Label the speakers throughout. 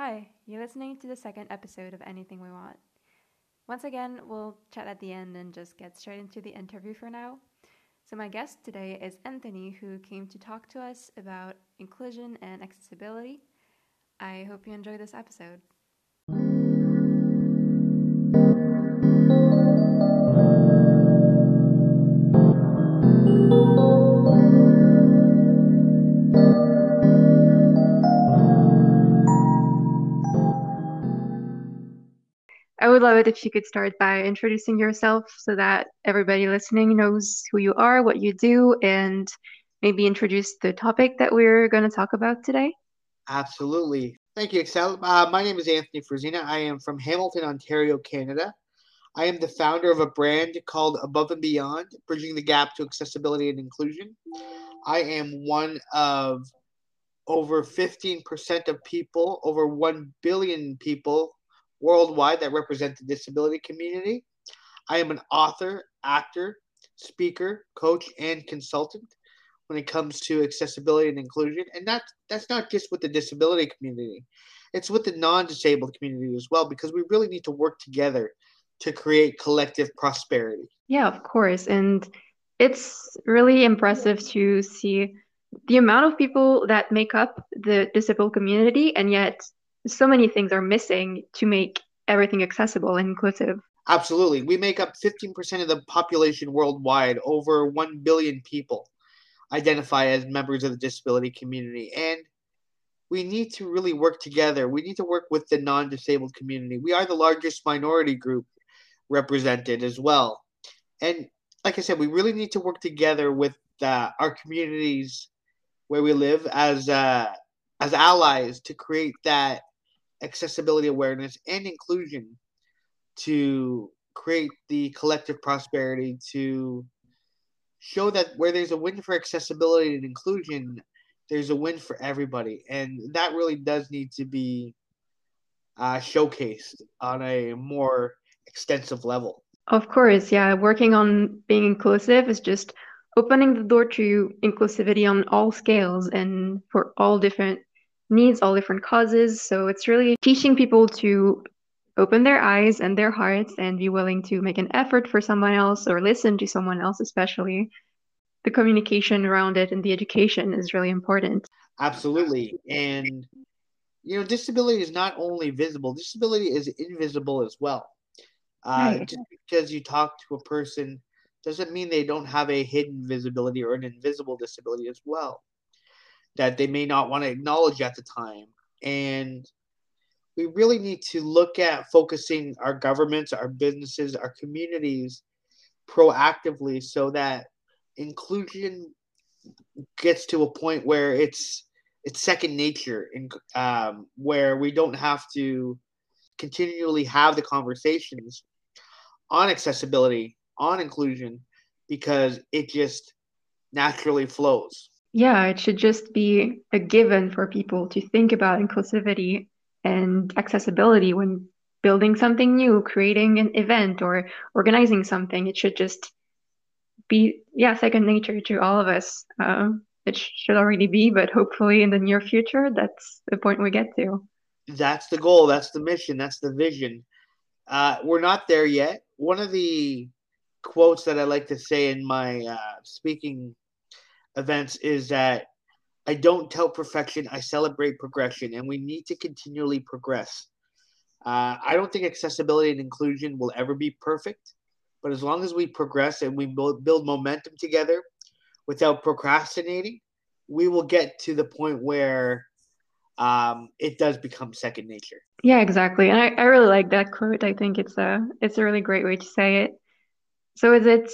Speaker 1: Hi, you're listening to the second episode of Anything We Want. Once again, we'll chat at the end and just get straight into the interview for now. So, my guest today is Anthony, who came to talk to us about inclusion and accessibility. I hope you enjoy this episode. Would love it if you could start by introducing yourself so that everybody listening knows who you are, what you do, and maybe introduce the topic that we're going to talk about today.
Speaker 2: Absolutely. Thank you, Excel. Uh, my name is Anthony Frisina. I am from Hamilton, Ontario, Canada. I am the founder of a brand called Above and Beyond, bridging the gap to accessibility and inclusion. I am one of over 15% of people, over 1 billion people worldwide that represent the disability community. I am an author, actor, speaker, coach, and consultant when it comes to accessibility and inclusion. And that that's not just with the disability community. It's with the non-disabled community as well because we really need to work together to create collective prosperity.
Speaker 1: Yeah, of course. And it's really impressive to see the amount of people that make up the disabled community and yet so many things are missing to make everything accessible and inclusive.
Speaker 2: Absolutely. We make up 15% of the population worldwide. Over 1 billion people identify as members of the disability community. And we need to really work together. We need to work with the non disabled community. We are the largest minority group represented as well. And like I said, we really need to work together with uh, our communities where we live as uh, as allies to create that accessibility awareness and inclusion to create the collective prosperity to show that where there's a win for accessibility and inclusion there's a win for everybody. And that really does need to be uh, showcased on a more extensive level.
Speaker 1: Of course yeah. Working on being inclusive is just opening the door to inclusivity on all scales and for all different needs, all different causes. So it's really teaching people to open their eyes and their hearts and be willing to make an effort for someone else or listen to someone else, especially. The communication around it and the education is really important.
Speaker 2: Absolutely. And, you know, disability is not only visible, disability is invisible as well. Uh, right. Just because you talk to a person doesn't mean they don't have a hidden visibility or an invisible disability as well that they may not want to acknowledge at the time. And we really need to look at focusing our governments, our businesses, our communities proactively so that inclusion gets to a point where it's it's second nature and um, where we don't have to continually have the conversations on accessibility on inclusion because it just naturally flows
Speaker 1: yeah, it should just be a given for people to think about inclusivity and accessibility when building something new, creating an event, or organizing something. It should just be, yeah, second nature to all of us. Uh, it should already be, but hopefully in the near future, that's the point we get to.
Speaker 2: That's the goal. That's the mission. That's the vision. Uh, we're not there yet. One of the quotes that I like to say in my uh, speaking events is that I don't tell perfection, I celebrate progression, and we need to continually progress. Uh, I don't think accessibility and inclusion will ever be perfect, but as long as we progress and we build, momentum together without procrastinating, we will get to the point where um, it does become second nature.
Speaker 1: Yeah, exactly. And I, I really like that quote. I think it's a it's a really great way to say it. So is it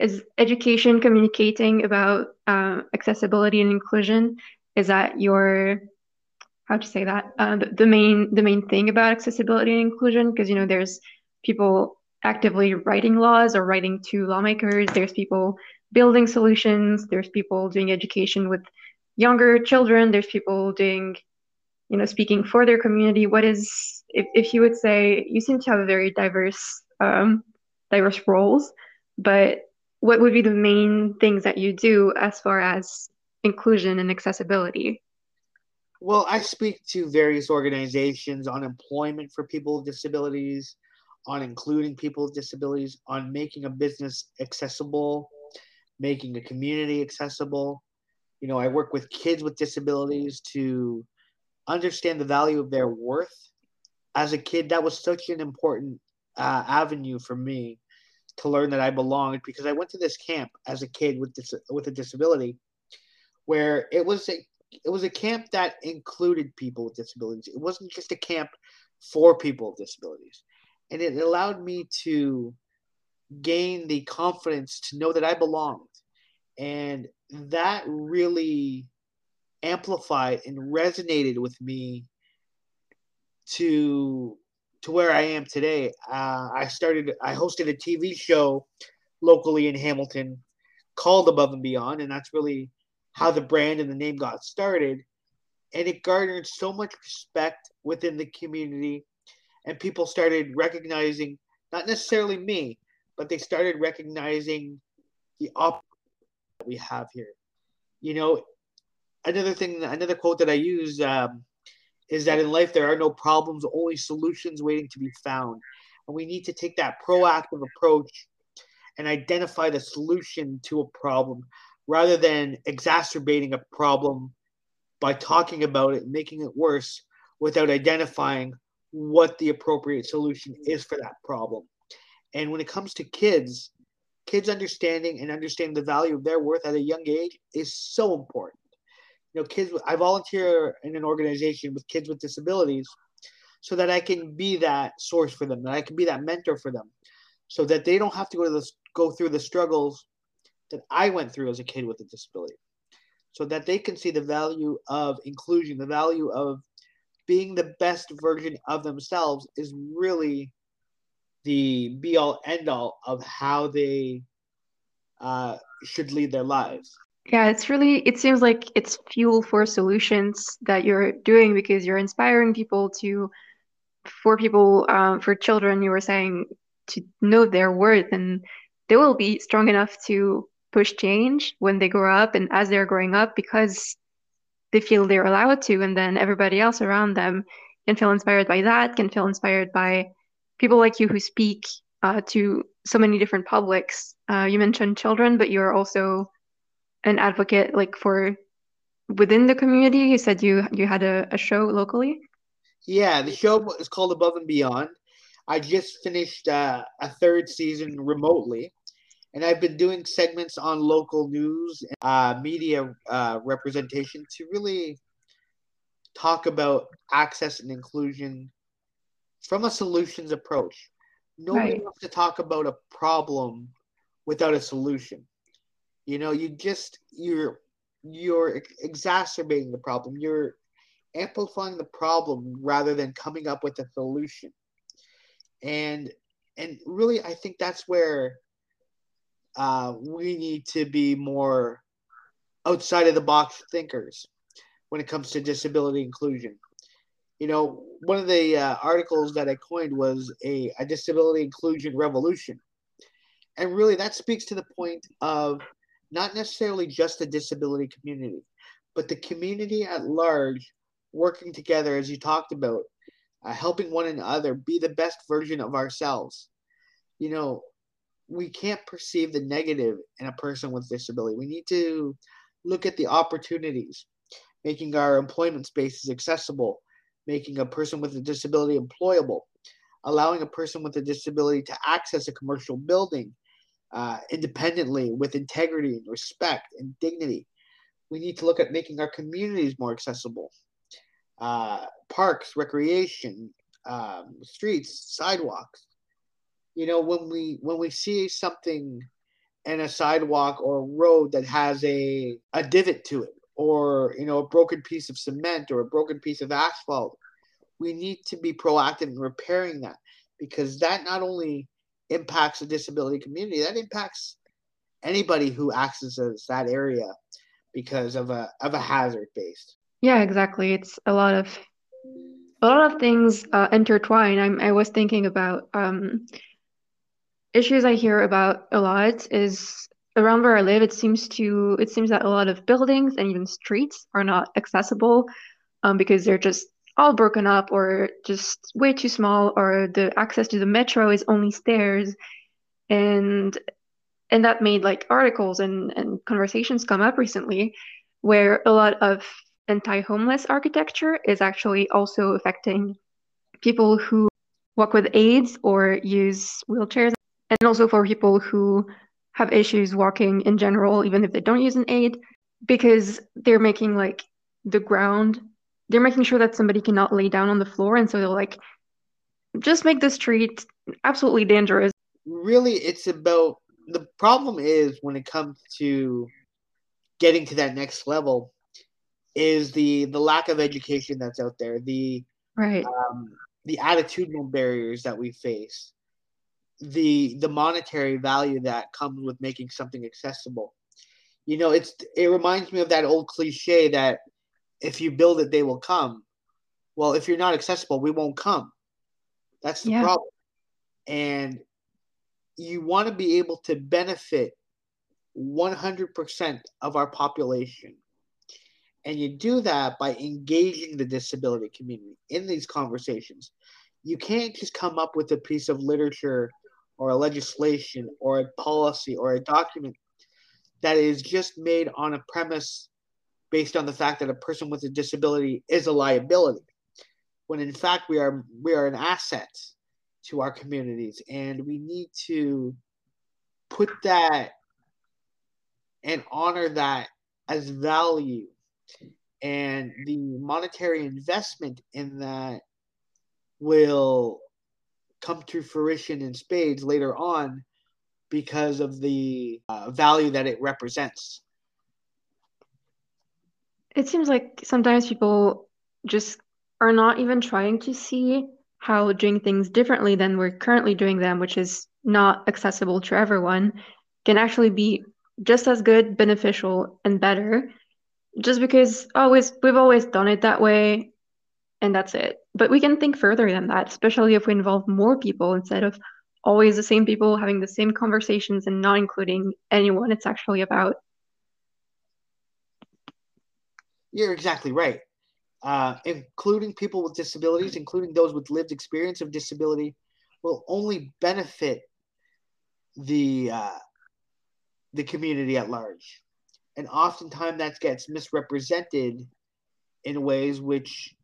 Speaker 1: is education communicating about uh, accessibility and inclusion? Is that your how to say that? Uh, the, the main the main thing about accessibility and inclusion? Because you know there's people actively writing laws or writing to lawmakers. There's people building solutions. There's people doing education with younger children. There's people doing you know speaking for their community. What is if, if you would say you seem to have a very diverse um, diverse roles but what would be the main things that you do as far as inclusion and accessibility?
Speaker 2: Well, I speak to various organizations on employment for people with disabilities, on including people with disabilities, on making a business accessible, making a community accessible. You know, I work with kids with disabilities to understand the value of their worth. As a kid, that was such an important uh, avenue for me to learn that I belonged because I went to this camp as a kid with dis- with a disability, where it was a it was a camp that included people with disabilities. It wasn't just a camp for people with disabilities, and it allowed me to gain the confidence to know that I belonged, and that really amplified and resonated with me to to where I am today. Uh, I started, I hosted a TV show locally in Hamilton called Above and Beyond, and that's really how the brand and the name got started. And it garnered so much respect within the community, and people started recognizing not necessarily me, but they started recognizing the opportunity that we have here. You know, another thing, another quote that I use um, is that in life there are no problems, only solutions waiting to be found. And we need to take that proactive approach and identify the solution to a problem rather than exacerbating a problem by talking about it, making it worse without identifying what the appropriate solution is for that problem. And when it comes to kids, kids understanding and understanding the value of their worth at a young age is so important you know kids i volunteer in an organization with kids with disabilities so that i can be that source for them that i can be that mentor for them so that they don't have to go to this go through the struggles that i went through as a kid with a disability. So that they can see the value of inclusion the value of being the best version of themselves is really the be all end all of how they uh, should lead their lives
Speaker 1: yeah, it's really, it seems like it's fuel for solutions that you're doing because you're inspiring people to, for people, um, for children, you were saying to know their worth and they will be strong enough to push change when they grow up and as they're growing up because they feel they're allowed to. And then everybody else around them can feel inspired by that, can feel inspired by people like you who speak uh, to so many different publics. Uh, you mentioned children, but you're also an advocate like for within the community? You said you you had a, a show locally.
Speaker 2: Yeah, the show is called Above and Beyond. I just finished uh, a third season remotely, and I've been doing segments on local news, uh, media uh, representation to really talk about access and inclusion from a solutions approach. Nobody right. wants to talk about a problem without a solution. You know, you just you're you're exacerbating the problem. You're amplifying the problem rather than coming up with a solution. And and really, I think that's where uh, we need to be more outside of the box thinkers when it comes to disability inclusion. You know, one of the uh, articles that I coined was a, a disability inclusion revolution. And really, that speaks to the point of not necessarily just the disability community, but the community at large working together, as you talked about, uh, helping one another be the best version of ourselves. You know, we can't perceive the negative in a person with disability. We need to look at the opportunities, making our employment spaces accessible, making a person with a disability employable, allowing a person with a disability to access a commercial building uh, independently with integrity and respect and dignity. We need to look at making our communities more accessible. Uh, parks, recreation, um, streets, sidewalks. You know, when we when we see something in a sidewalk or a road that has a a divot to it, or you know, a broken piece of cement or a broken piece of asphalt, we need to be proactive in repairing that because that not only impacts the disability community. That impacts anybody who accesses that area because of a of a hazard based.
Speaker 1: Yeah, exactly. It's a lot of a lot of things uh, intertwine. I'm I was thinking about um, issues I hear about a lot is around where I live. It seems to it seems that a lot of buildings and even streets are not accessible um, because they're just all broken up or just way too small, or the access to the metro is only stairs, and and that made like articles and and conversations come up recently, where a lot of anti-homeless architecture is actually also affecting people who walk with aids or use wheelchairs, and also for people who have issues walking in general, even if they don't use an aid, because they're making like the ground, they're making sure that somebody cannot lay down on the floor. And so they'll like just make the street absolutely dangerous.
Speaker 2: Really, it's about the problem is when it comes to getting to that next level is the the lack of education that's out there the
Speaker 1: right
Speaker 2: um, the attitudinal barriers that we face the the monetary value that comes with making something accessible you know it's it reminds me of that old cliche that if you build it they will come. Well if you're not accessible we won't come. That's the yeah. problem. And you want to be able to benefit 100% of our population. And you do that by engaging the disability community in these conversations. You can't just come up with a piece of literature or a legislation or a policy or a document that is just made on a premise based on the fact that a person with a disability is a liability when in fact we are we are an asset to our communities and we need to put that and honor that as value and the monetary investment in that will come to fruition in spades later on because of the uh, value that it represents.
Speaker 1: It seems like sometimes people just are not even trying to see how doing things differently than we're currently doing them, which is not accessible to everyone, can actually be just as good, beneficial, and better. Just because always we've always done it that way, and that's it. But we can think further than that, especially if we involve more people instead of always the same people having the same conversations and not including anyone it's actually about.
Speaker 2: You're exactly right. Uh, including people with disabilities, including those with lived experience of disability, will only benefit the uh, the community at large, and oftentimes that gets misrepresented in ways which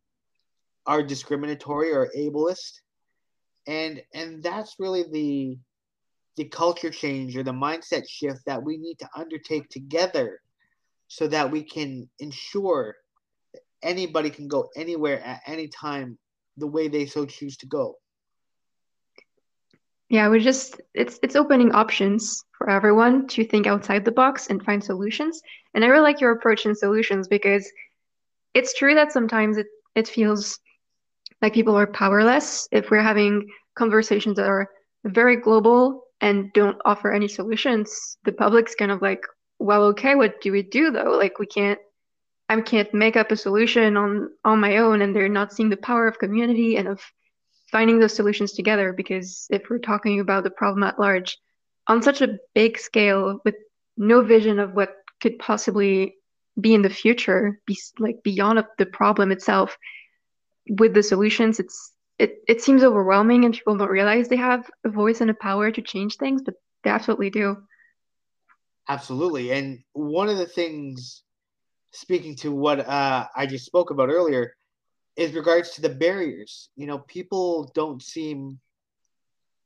Speaker 2: are discriminatory or ableist and and that's really the the culture change or the mindset shift that we need to undertake together so that we can ensure anybody can go anywhere at any time the way they so choose to go.
Speaker 1: Yeah we just it's it's opening options for everyone to think outside the box and find solutions. And i really like your approach in solutions because it's true that sometimes it it feels like people are powerless if we're having conversations that are very global and don't offer any solutions. The public's kind of like well okay what do we do though like we can't i can't make up a solution on on my own and they're not seeing the power of community and of finding those solutions together because if we're talking about the problem at large on such a big scale with no vision of what could possibly be in the future be like beyond the problem itself with the solutions, it's it, it seems overwhelming and people don't realize they have a voice and a power to change things, but they absolutely do.
Speaker 2: Absolutely. And one of the things, speaking to what uh, I just spoke about earlier, is regards to the barriers. You know, people don't seem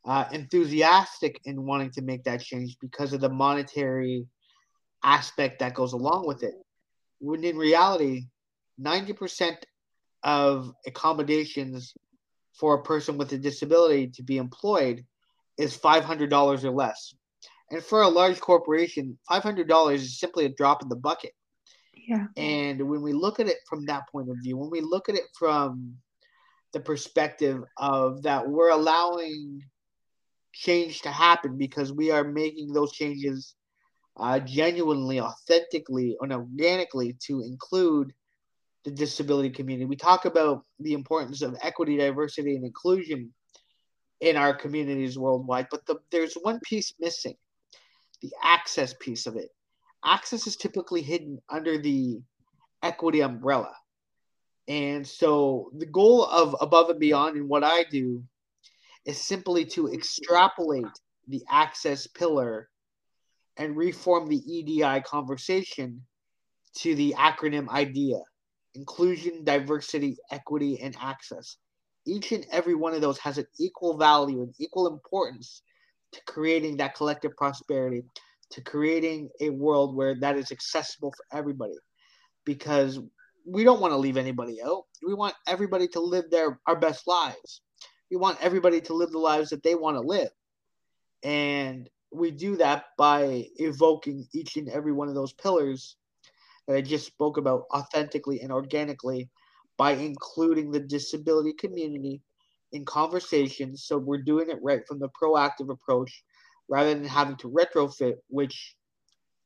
Speaker 2: uh, enthusiastic in wanting to make that change because of the monetary aspect that goes along with it. When in reality, 90% of accommodations for a person with a disability to be employed is $500 or less. And for a large corporation, $500 is simply a drop in the bucket.
Speaker 1: Yeah.
Speaker 2: And when we look at it from that point of view, when we look at it from the perspective of that we're allowing change to happen because we are making those changes uh, genuinely, authentically, and organically to include the disability community. We talk about the importance of equity, diversity, and inclusion in our communities worldwide, but the, there's one piece missing the access piece of it. Access is typically hidden under the equity umbrella. And so the goal of above and beyond and what I do is simply to extrapolate the access pillar and reform the EDI conversation to the acronym IDEA inclusion, diversity, equity, and access. Each and every one of those has an equal value and equal importance to creating that collective prosperity, to creating a world where that is accessible for everybody. Because we don't want to leave anybody out. We want everybody to live their our best lives. We want everybody to live the lives that they want to live. And we do that by evoking each and every one of those pillars that I just spoke about authentically and organically by including the disability community in conversations. So we're doing it right from the proactive approach rather than having to retrofit, which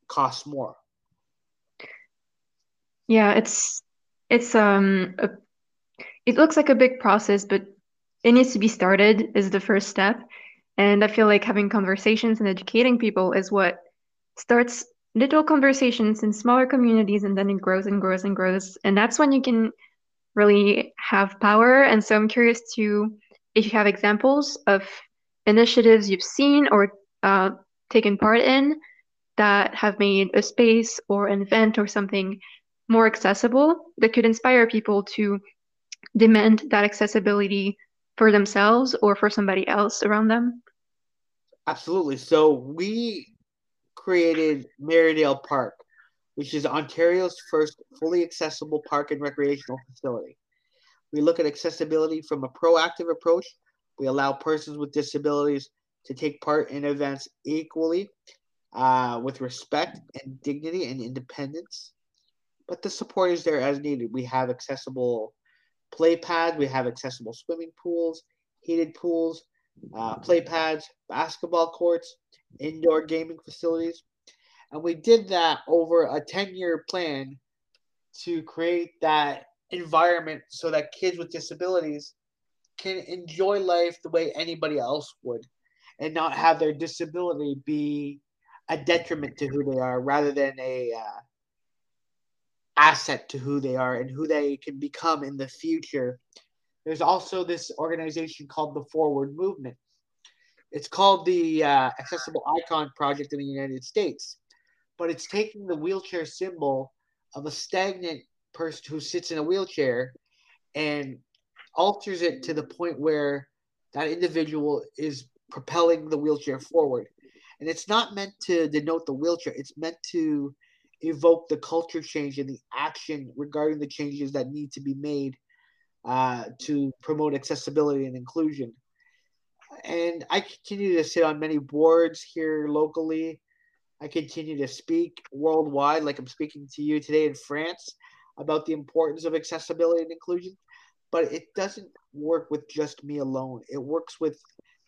Speaker 2: costs more.
Speaker 1: Yeah, it's it's um a, it looks like a big process, but it needs to be started is the first step. And I feel like having conversations and educating people is what starts little conversations in smaller communities and then it grows and grows and grows. And that's when you can really have power. And so I'm curious to if you have examples of initiatives you've seen or uh, taken part in that have made a space or an event or something more accessible that could inspire people to demand that accessibility for themselves or for somebody else around them?
Speaker 2: Absolutely. So we created Merridale Park, which is Ontario's first fully accessible park and recreational facility. We look at accessibility from a proactive approach. We allow persons with disabilities to take part in events equally uh, with respect and dignity and independence. But the support is there as needed. We have accessible play pads, we have accessible swimming pools, heated pools, uh, play pads, basketball courts, indoor gaming facilities. And we did that over a 10 year plan to create that environment so that kids with disabilities can enjoy life the way anybody else would and not have their disability be a detriment to who they are rather than a uh, asset to who they are and who they can become in the future. There's also this organization called the forward movement. It's called the uh, Accessible Icon Project in the United States, but it's taking the wheelchair symbol of a stagnant person who sits in a wheelchair and alters it to the point where that individual is propelling the wheelchair forward. And it's not meant to denote the wheelchair, it's meant to evoke the culture change and the action regarding the changes that need to be made uh, to promote accessibility and inclusion and I continue to sit on many boards here locally. I continue to speak worldwide, like I'm speaking to you today in France, about the importance of accessibility and inclusion. But it doesn't work with just me alone. It works with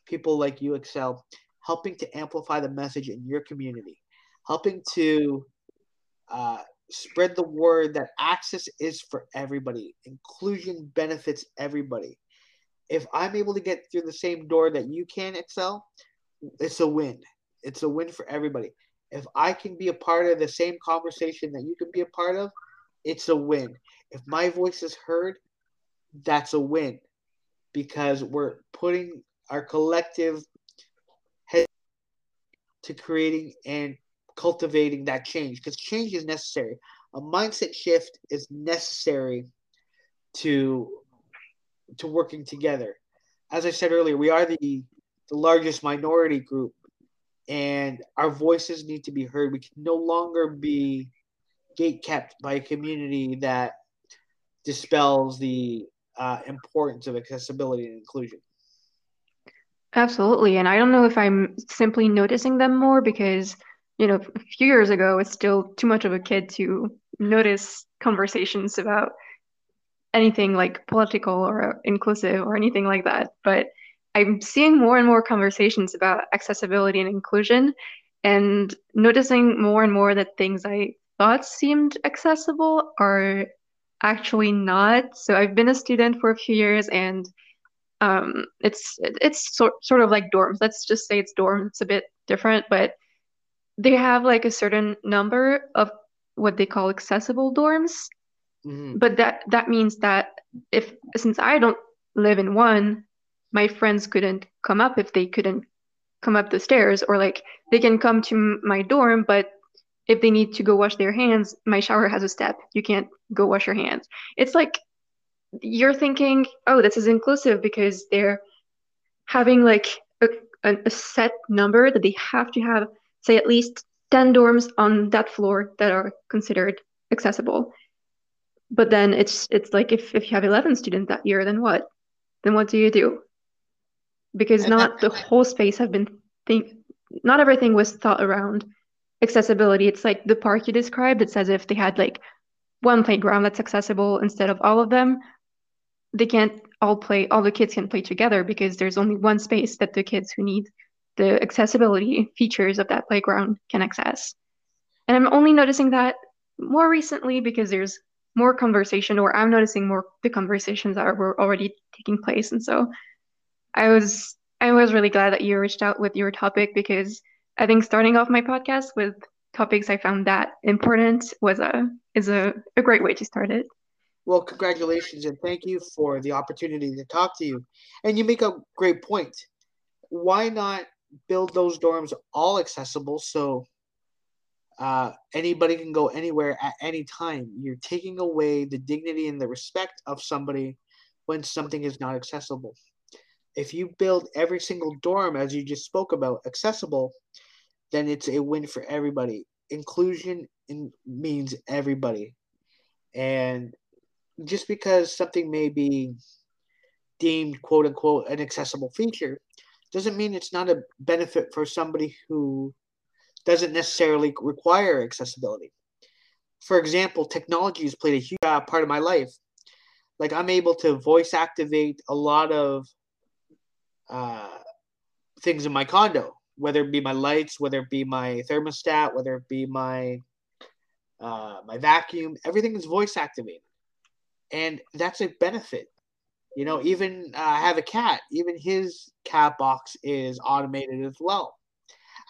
Speaker 2: people like you, Excel, helping to amplify the message in your community, helping to uh, spread the word that access is for everybody, inclusion benefits everybody if I'm able to get through the same door that you can excel, it's a win. It's a win for everybody. If I can be a part of the same conversation that you can be a part of, it's a win. If my voice is heard, that's a win because we're putting our collective head to creating and cultivating that change because change is necessary. A mindset shift is necessary to to working together. As I said earlier, we are the the largest minority group, and our voices need to be heard. We can no longer be gate kept by a community that dispels the uh, importance of accessibility and inclusion.
Speaker 1: Absolutely. And I don't know if I'm simply noticing them more because, you know, a few years ago, I was still too much of a kid to notice conversations about anything like political or inclusive or anything like that. But I'm seeing more and more conversations about accessibility and inclusion and noticing more and more that things I thought seemed accessible are actually not. So I've been a student for a few years and um, it's it's sort sort of like dorms. Let's just say it's dorms. It's a bit different, but they have like a certain number of what they call accessible dorms Mm-hmm. But that that means that if since I don't live in one, my friends couldn't come up if they couldn't come up the stairs or like they can come to my dorm but if they need to go wash their hands my shower has a step. You can't go wash your hands. It's like you're thinking oh this is inclusive because they're having like a, a set number that they have to have say at least 10 dorms on that floor that are considered accessible. But then it's it's like if, if you have 11 students that year then what? Then what do you do because not the whole space have been think not everything was thought around accessibility. It's like the park you described it's as if they had like one playground that's accessible instead of all of them. They can't all play all the kids can play together because there's only one space that the kids who need the accessibility features of that playground can access. And i'm only noticing that more recently because there's more conversation or i'm noticing more the conversations that were already taking place. And so I was I was really glad that you reached out with your topic because I think starting off my podcast with topics I found that important was a is a, a great way to start it.
Speaker 2: Well, congratulations and thank you for the opportunity to talk to you. And you make a great point. Why not build those dorms all accessible so uh, anybody can go anywhere at any time? You're taking away the dignity and the respect of somebody when something is not accessible if you build every single dorm as you just spoke about accessible then it's a win for everybody. Inclusion in, means everybody. And just because something may be deemed quote unquote an accessible feature doesn't mean it's not a benefit for somebody who doesn't necessarily require accessibility. For example technology has played a huge uh, part of my life. Like i'm able to voice activate a lot of uh, things in my condo, whether it be my lights, whether it be my thermostat, whether it be my uh, my vacuum. Everything is voice activated, and that's a benefit. You know, even uh, I have a cat. Even his cat box is automated as well,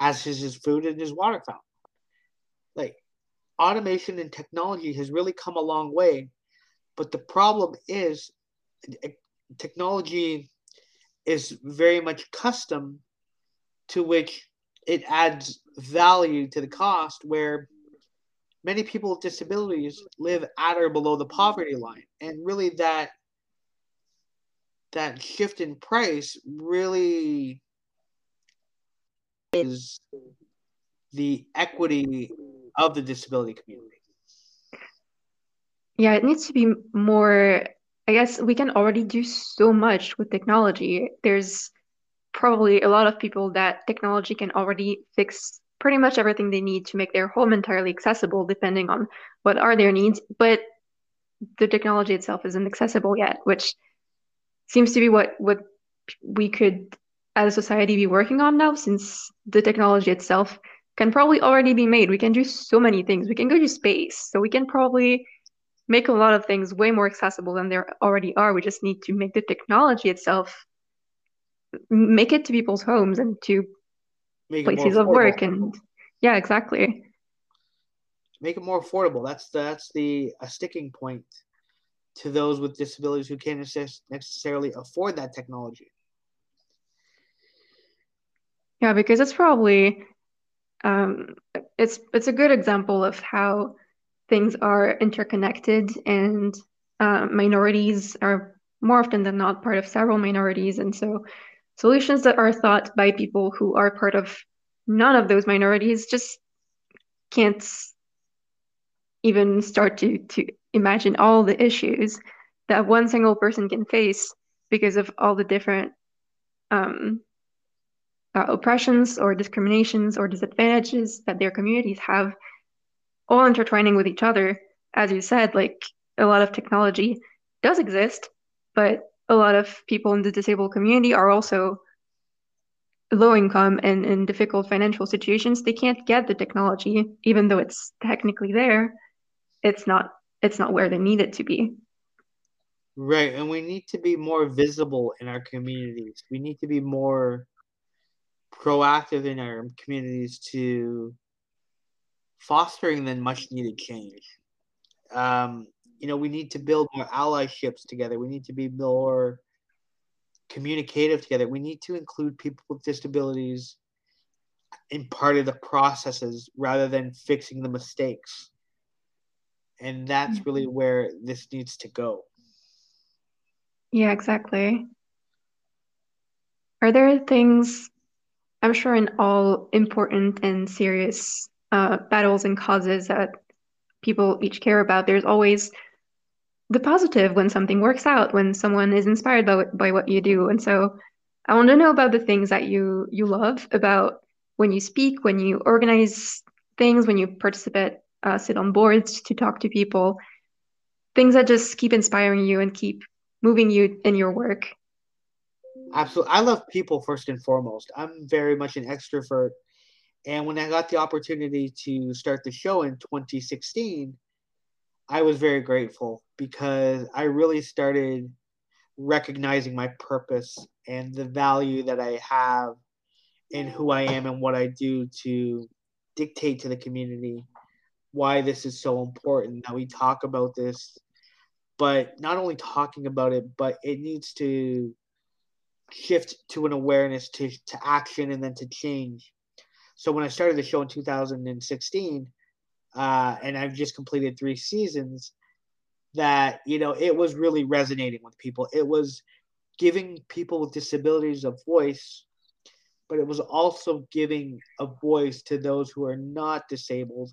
Speaker 2: as is his food and his water fountain. Like automation and technology has really come a long way, but the problem is eh, technology is very much custom to which it adds value to the cost where many people with disabilities live at or below the poverty line. And really that that shift in price really is the equity of the disability community.
Speaker 1: Yeah it needs to be more I guess we can already do so much with technology. There's probably a lot of people that technology can already fix pretty much everything they need to make their home entirely accessible, depending on what are their needs. But the technology itself isn't accessible yet, which seems to be what what we could as a society be working on now, since the technology itself can probably already be made. We can do so many things. We can go to space, so we can probably make a lot of things way more accessible than they already are. We just need to make the technology itself make it to people's homes and to make places of work and yeah, exactly.
Speaker 2: Make it more affordable. That's that's the a sticking point to those with disabilities who can't necessarily afford that technology.
Speaker 1: Yeah, because it's probably um, it's it's a good example of how things are interconnected and uh, minorities are more often than not part of several minorities. And so solutions that are thought by people who are part of none of those minorities just can't even start to, to imagine all the issues that one single person can face because of all the different um, uh, oppressions or discriminations or disadvantages that their communities have all intertwining with each other. As you said, like a lot of technology does exist, but a lot of people in the disabled community are also low income and in difficult financial situations. They can't get the technology, even though it's technically there. It's not. It's not where they need it to be.
Speaker 2: Right, and we need to be more visible in our communities. We need to be more proactive in our communities to fostering the much needed change. Um, you know, we need to build more allyships together. We need to be more communicative together. We need to include people with disabilities in part of the processes rather than fixing the mistakes. And that's really mm-hmm. where this needs to go.
Speaker 1: Yeah, exactly. Are there things, I'm sure, in all important and serious uh, battles and causes that people each care about, there's always the positive when something works out, when someone is inspired by, by what you do. And so I want to know about the things that you you love about when you speak, when you organize things, when you participate, uh, sit on boards to talk to people, things that just keep inspiring you and keep moving you in your work.
Speaker 2: Absolutely. I love people first and foremost. I'm very much an extrovert. And when I got the opportunity to start the show in 2016, I was very grateful because I really started recognizing my purpose and the value that I have in who I am and what I do to dictate to the community why this is so important that we talk about this. But not only talking about it but it needs to shift to an awareness to, to action and then to change so when i started the show in 2016 uh, and I've just completed three seasons, that you know it was really resonating with people. It was giving people with disabilities a voice, but it was also giving a voice to those who are not disabled,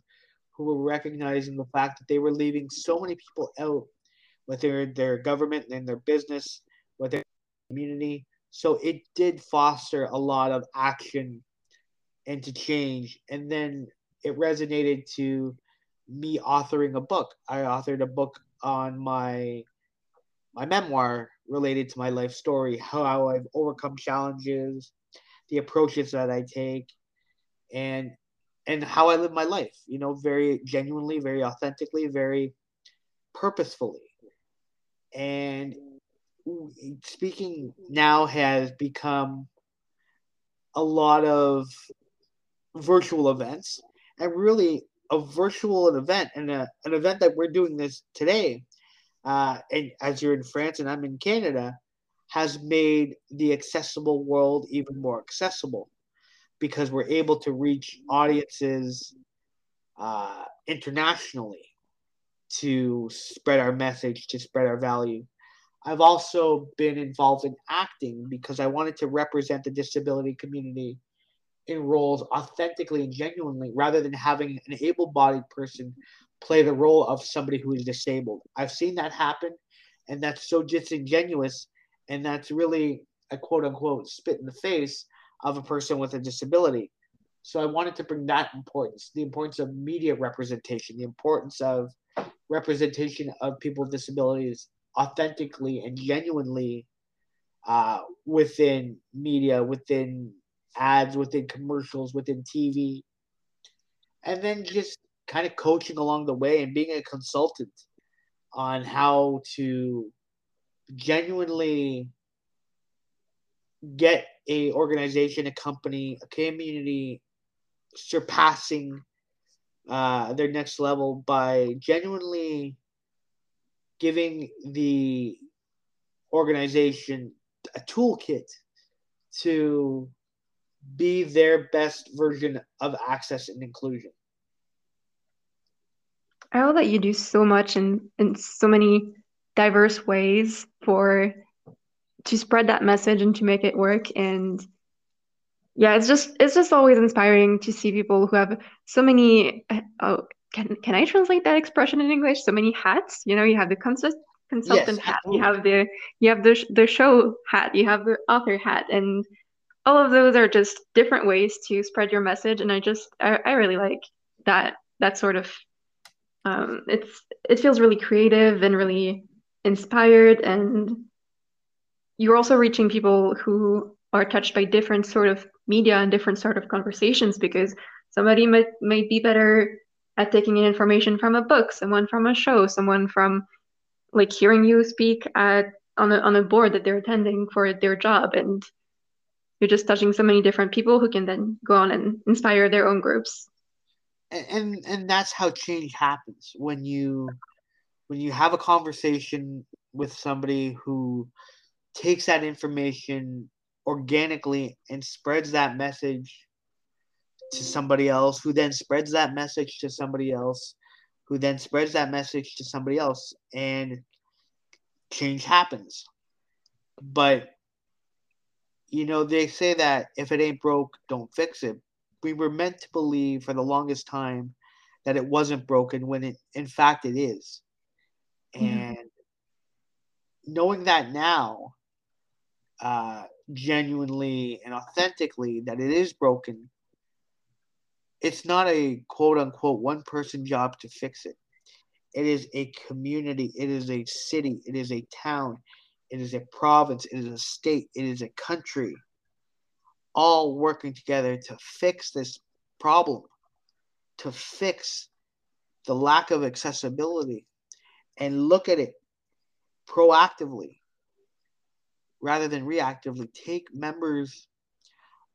Speaker 2: who were recognizing the fact that they were leaving so many people out with their their government and their business, with their community. So it did foster a lot of action and to change. And then it resonated to me authoring a book. I authored a book on my my memoir related to my life story, how I've overcome challenges, the approaches that I take, and and how I live my life. You know, very genuinely, very authentically, very purposefully. And speaking now has become a lot of virtual events and really a virtual event and a, an event that we're doing this today uh, and as you're in france and i'm in canada has made the accessible world even more accessible because we're able to reach audiences uh, internationally to spread our message to spread our value. I've also been involved in acting because i wanted to represent the disability community in roles authentically and genuinely rather than having an able bodied person play the role of somebody who is disabled. I've seen that happen, and that's so disingenuous, and that's really a quote unquote spit in the face of a person with a disability. So I wanted to bring that importance, the importance of media representation, the importance of representation of people with disabilities authentically and genuinely uh, within media, within ads, within commercials, within TV, and then just kind of coaching along the way and being a consultant on how to genuinely get a organization, a company, a community surpassing uh, their next level by genuinely giving the organization a toolkit to be their best version of access and inclusion.
Speaker 1: I know that you do so much in, in so many diverse ways for to spread that message and to make it work. And yeah, it's just it's just always inspiring to see people who have so many uh, oh can can I translate that expression in English? So many hats. You know, you have the consist consultant yes, hat, you have the you have the the show hat, you have the author hat, and all of those are just different ways to spread your message and i just i, I really like that that sort of um, it's it feels really creative and really inspired and you're also reaching people who are touched by different sort of media and different sort of conversations because somebody might might be better at taking in information from a book someone from a show someone from like hearing you speak at on a on a board that they're attending for their job and you're just touching so many different people who can then go on and inspire their own groups.
Speaker 2: And and, and that's how change happens. When you when you have a conversation with somebody who takes that information organically and spreads that message to somebody else who then spreads that message to somebody else who then spreads that message to somebody else and change happens. But you know they say that if it ain't broke don't fix it. We were meant to believe for the longest time that it wasn't broken when it in fact it is. And knowing that now uh, genuinely and authentically that it is broken it's not a quote unquote one person job to fix it. It is a community. It is a city. It is a town it is a province it is a state it is a country all working together to fix this problem to fix the lack of accessibility and look at it proactively rather than reactively. Take members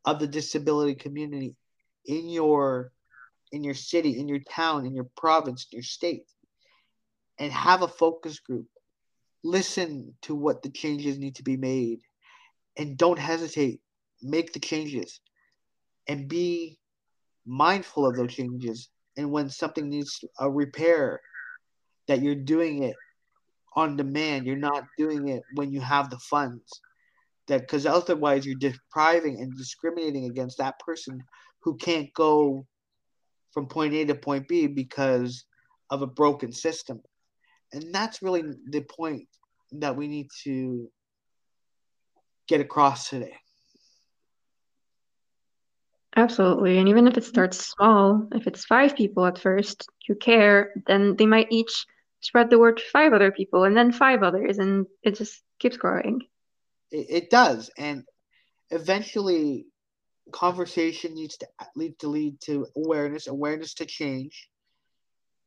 Speaker 2: of the disability community in your in your city, in your town, in your province, in your state, and have a focus group. Listen to what the changes need to be made and don't hesitate. Make the changes and be mindful of those changes. And when something needs a repair, that you're doing it on demand. You're not doing it when you have the funds. That because otherwise you're depriving and discriminating against that person who can't go from point A to point B because of a broken system. And that's really the point that we need to get across today.
Speaker 1: Absolutely. And even if it starts small, if it's five people at first who care, then they might each spread the word to five other people and then five others and it just keeps growing
Speaker 2: it, it does and eventually conversation needs to lead to lead to awareness awareness to change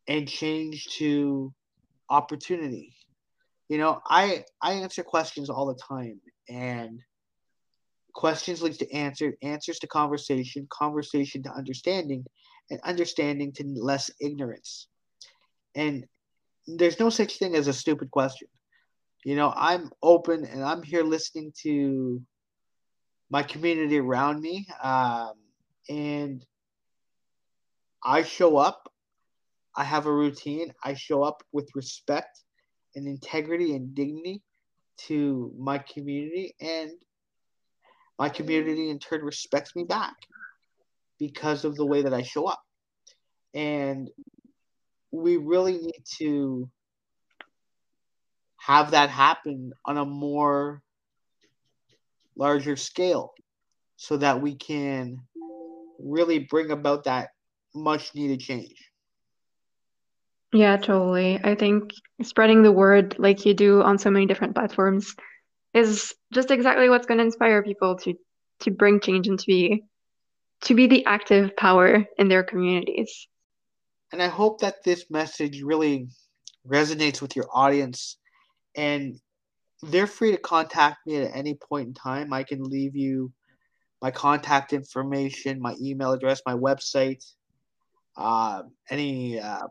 Speaker 2: and change to opportunity you know i i answer questions all the time and questions leads to answer answers to conversation conversation to understanding and understanding to less ignorance and there's no such thing as a stupid question. You know, I'm open and I'm here listening to my community around me. Um, and I show up. I have a routine. I show up with respect and integrity and dignity to my community. And my community in turn respects me back because of the way that I show up. And we really need to have that happen on a more larger scale so that we can really bring about that much needed change.
Speaker 1: Yeah, totally. I think spreading the word like you do on so many different platforms is just exactly what's going to inspire people to to bring change and to be to be the active power in their communities.
Speaker 2: And I hope that this message really resonates with your audience. And they're free to contact me at any point in time. I can leave you my contact information, my email address, my website, uh, any uh,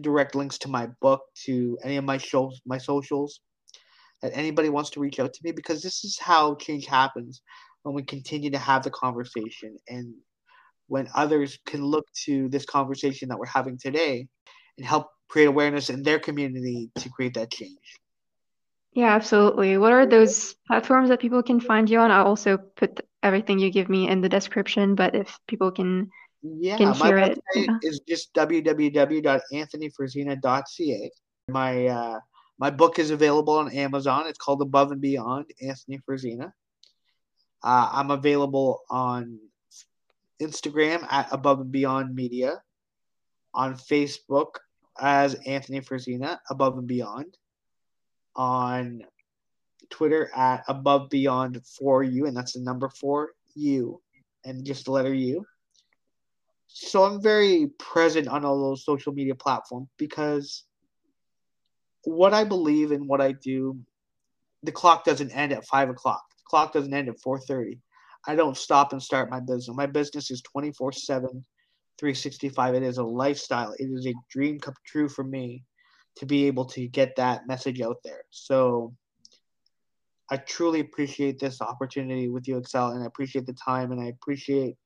Speaker 2: direct links to my book, to any of my shows, my socials. That anybody wants to reach out to me because this is how change happens when we continue to have the conversation and when others can look to this conversation that we're having today and help create awareness in their community to create that change.
Speaker 1: Yeah, absolutely. What are those platforms that people can find you on? I'll also put everything you give me in the description, but if people can
Speaker 2: yeah,
Speaker 1: can
Speaker 2: my website.
Speaker 1: Yeah.
Speaker 2: is just www.anthonyfrisina.ca. My uh, my book is available on Amazon. It's called Above and Beyond Anthony Frisina. Uh, I'm available on Instagram at Above and Beyond Media, on Facebook as Anthony Frisina, Above and Beyond, on Twitter at Above Beyond for You, and that's the number for you, and just the letter U. So I'm very present on all those social media platforms because what I believe and what I do, the clock doesn't end at five o'clock. The clock doesn't end at four thirty. I don't stop and start my business. My business is 24 7, 365. It is a lifestyle. It is a dream come true for me to be able to get that message out there. So I truly appreciate this opportunity with you, Excel, and I appreciate the time and I appreciate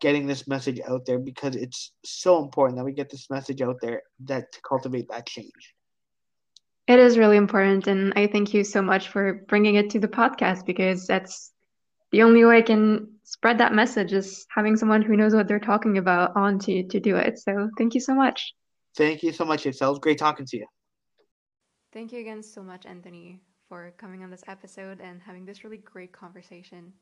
Speaker 2: getting this message out there because it's so important that we get this message out there that to cultivate that change.
Speaker 1: It is really important, and I thank you so much for bringing it to the podcast because that's the only way I can spread that message is having someone who knows what they're talking about on to to do it. So thank you so much.
Speaker 2: Thank you so much, Excel. It was great talking to you.
Speaker 1: Thank you again so much, Anthony, for coming on this episode and having this really great conversation.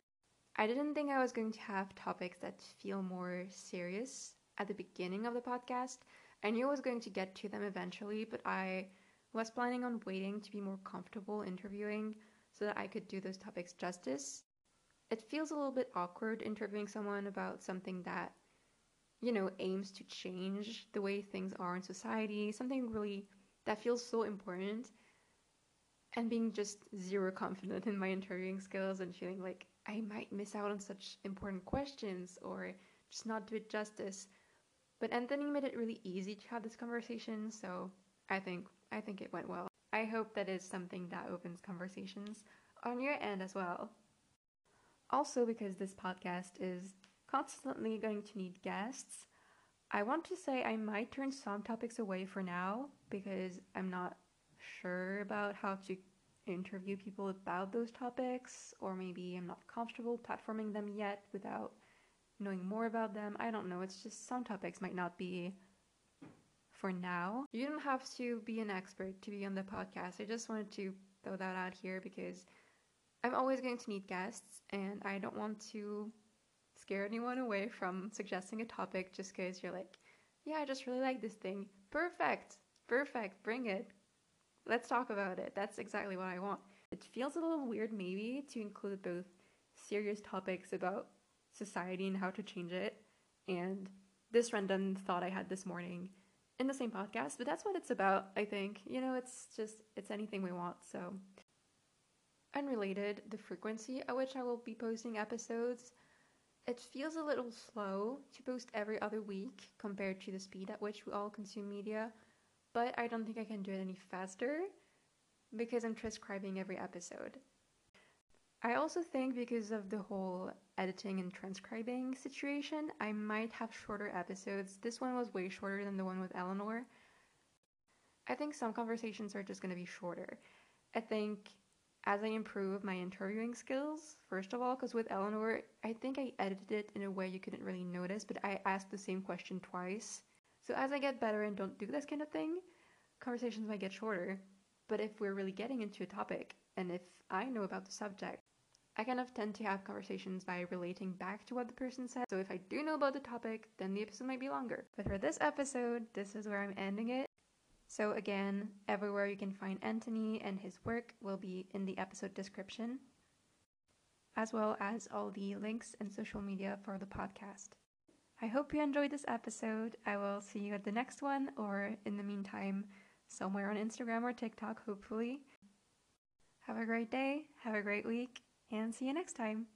Speaker 1: I didn't think I was going to have topics that feel more serious at the beginning of the podcast. I knew I was going to get to them eventually, but I was planning on waiting to be more comfortable interviewing so that I could do those topics justice. It feels a little bit awkward interviewing someone about something that, you know, aims to change the way things are in society, something really that feels so important. And being just zero confident in my interviewing skills and feeling like I might miss out on such important questions or just not do it justice. But Anthony made it really easy to have this conversation, so I think I think it went well. I hope that is something that opens conversations on your end as well. Also, because this podcast is constantly going to need guests, I want to say I might turn some topics away for now because I'm not sure about how to interview people about those topics, or maybe I'm not comfortable platforming them yet without knowing more about them. I don't know. It's just some topics might not be for now. You don't have to be an expert to be on the podcast. I just wanted to throw that out here because I'm always going to need guests, and I don't want to scare anyone away from suggesting a topic just because you're like, yeah, I just really like this thing. Perfect, perfect, bring it. Let's talk about it. That's exactly what I want. It feels a little weird, maybe, to include both serious topics about society and how to change it and this random thought I had this morning in the same podcast, but that's what it's about, I think. You know, it's just, it's anything we want, so. Unrelated, the frequency at which I will be posting episodes, it feels a little slow to post every other week compared to the speed at which we all consume media but I don't think I can do it any faster because I'm transcribing every episode. I also think because of the whole editing and transcribing situation, I might have shorter episodes. This one was way shorter than the one with Eleanor. I think some conversations are just going to be shorter. I think as I improve my interviewing skills, first of all, because with Eleanor, I think I edited it in a way you couldn't really notice, but I asked the same question twice. So as I get better and don't do this kind of thing, conversations might get shorter. But if we're really getting into a topic, and if I know about the subject, I kind of tend to have conversations by relating back to what the person said. So if I do know about the topic, then the episode might be longer. But for this episode, this is where I'm ending it. So again, everywhere you can find Anthony and his work will be in the episode description, as well as all the links and social media for the podcast. I hope you enjoyed this episode. I will see you at the next one, or in the meantime, somewhere on Instagram or TikTok, hopefully. Have a great day, have a great week, and see you next time.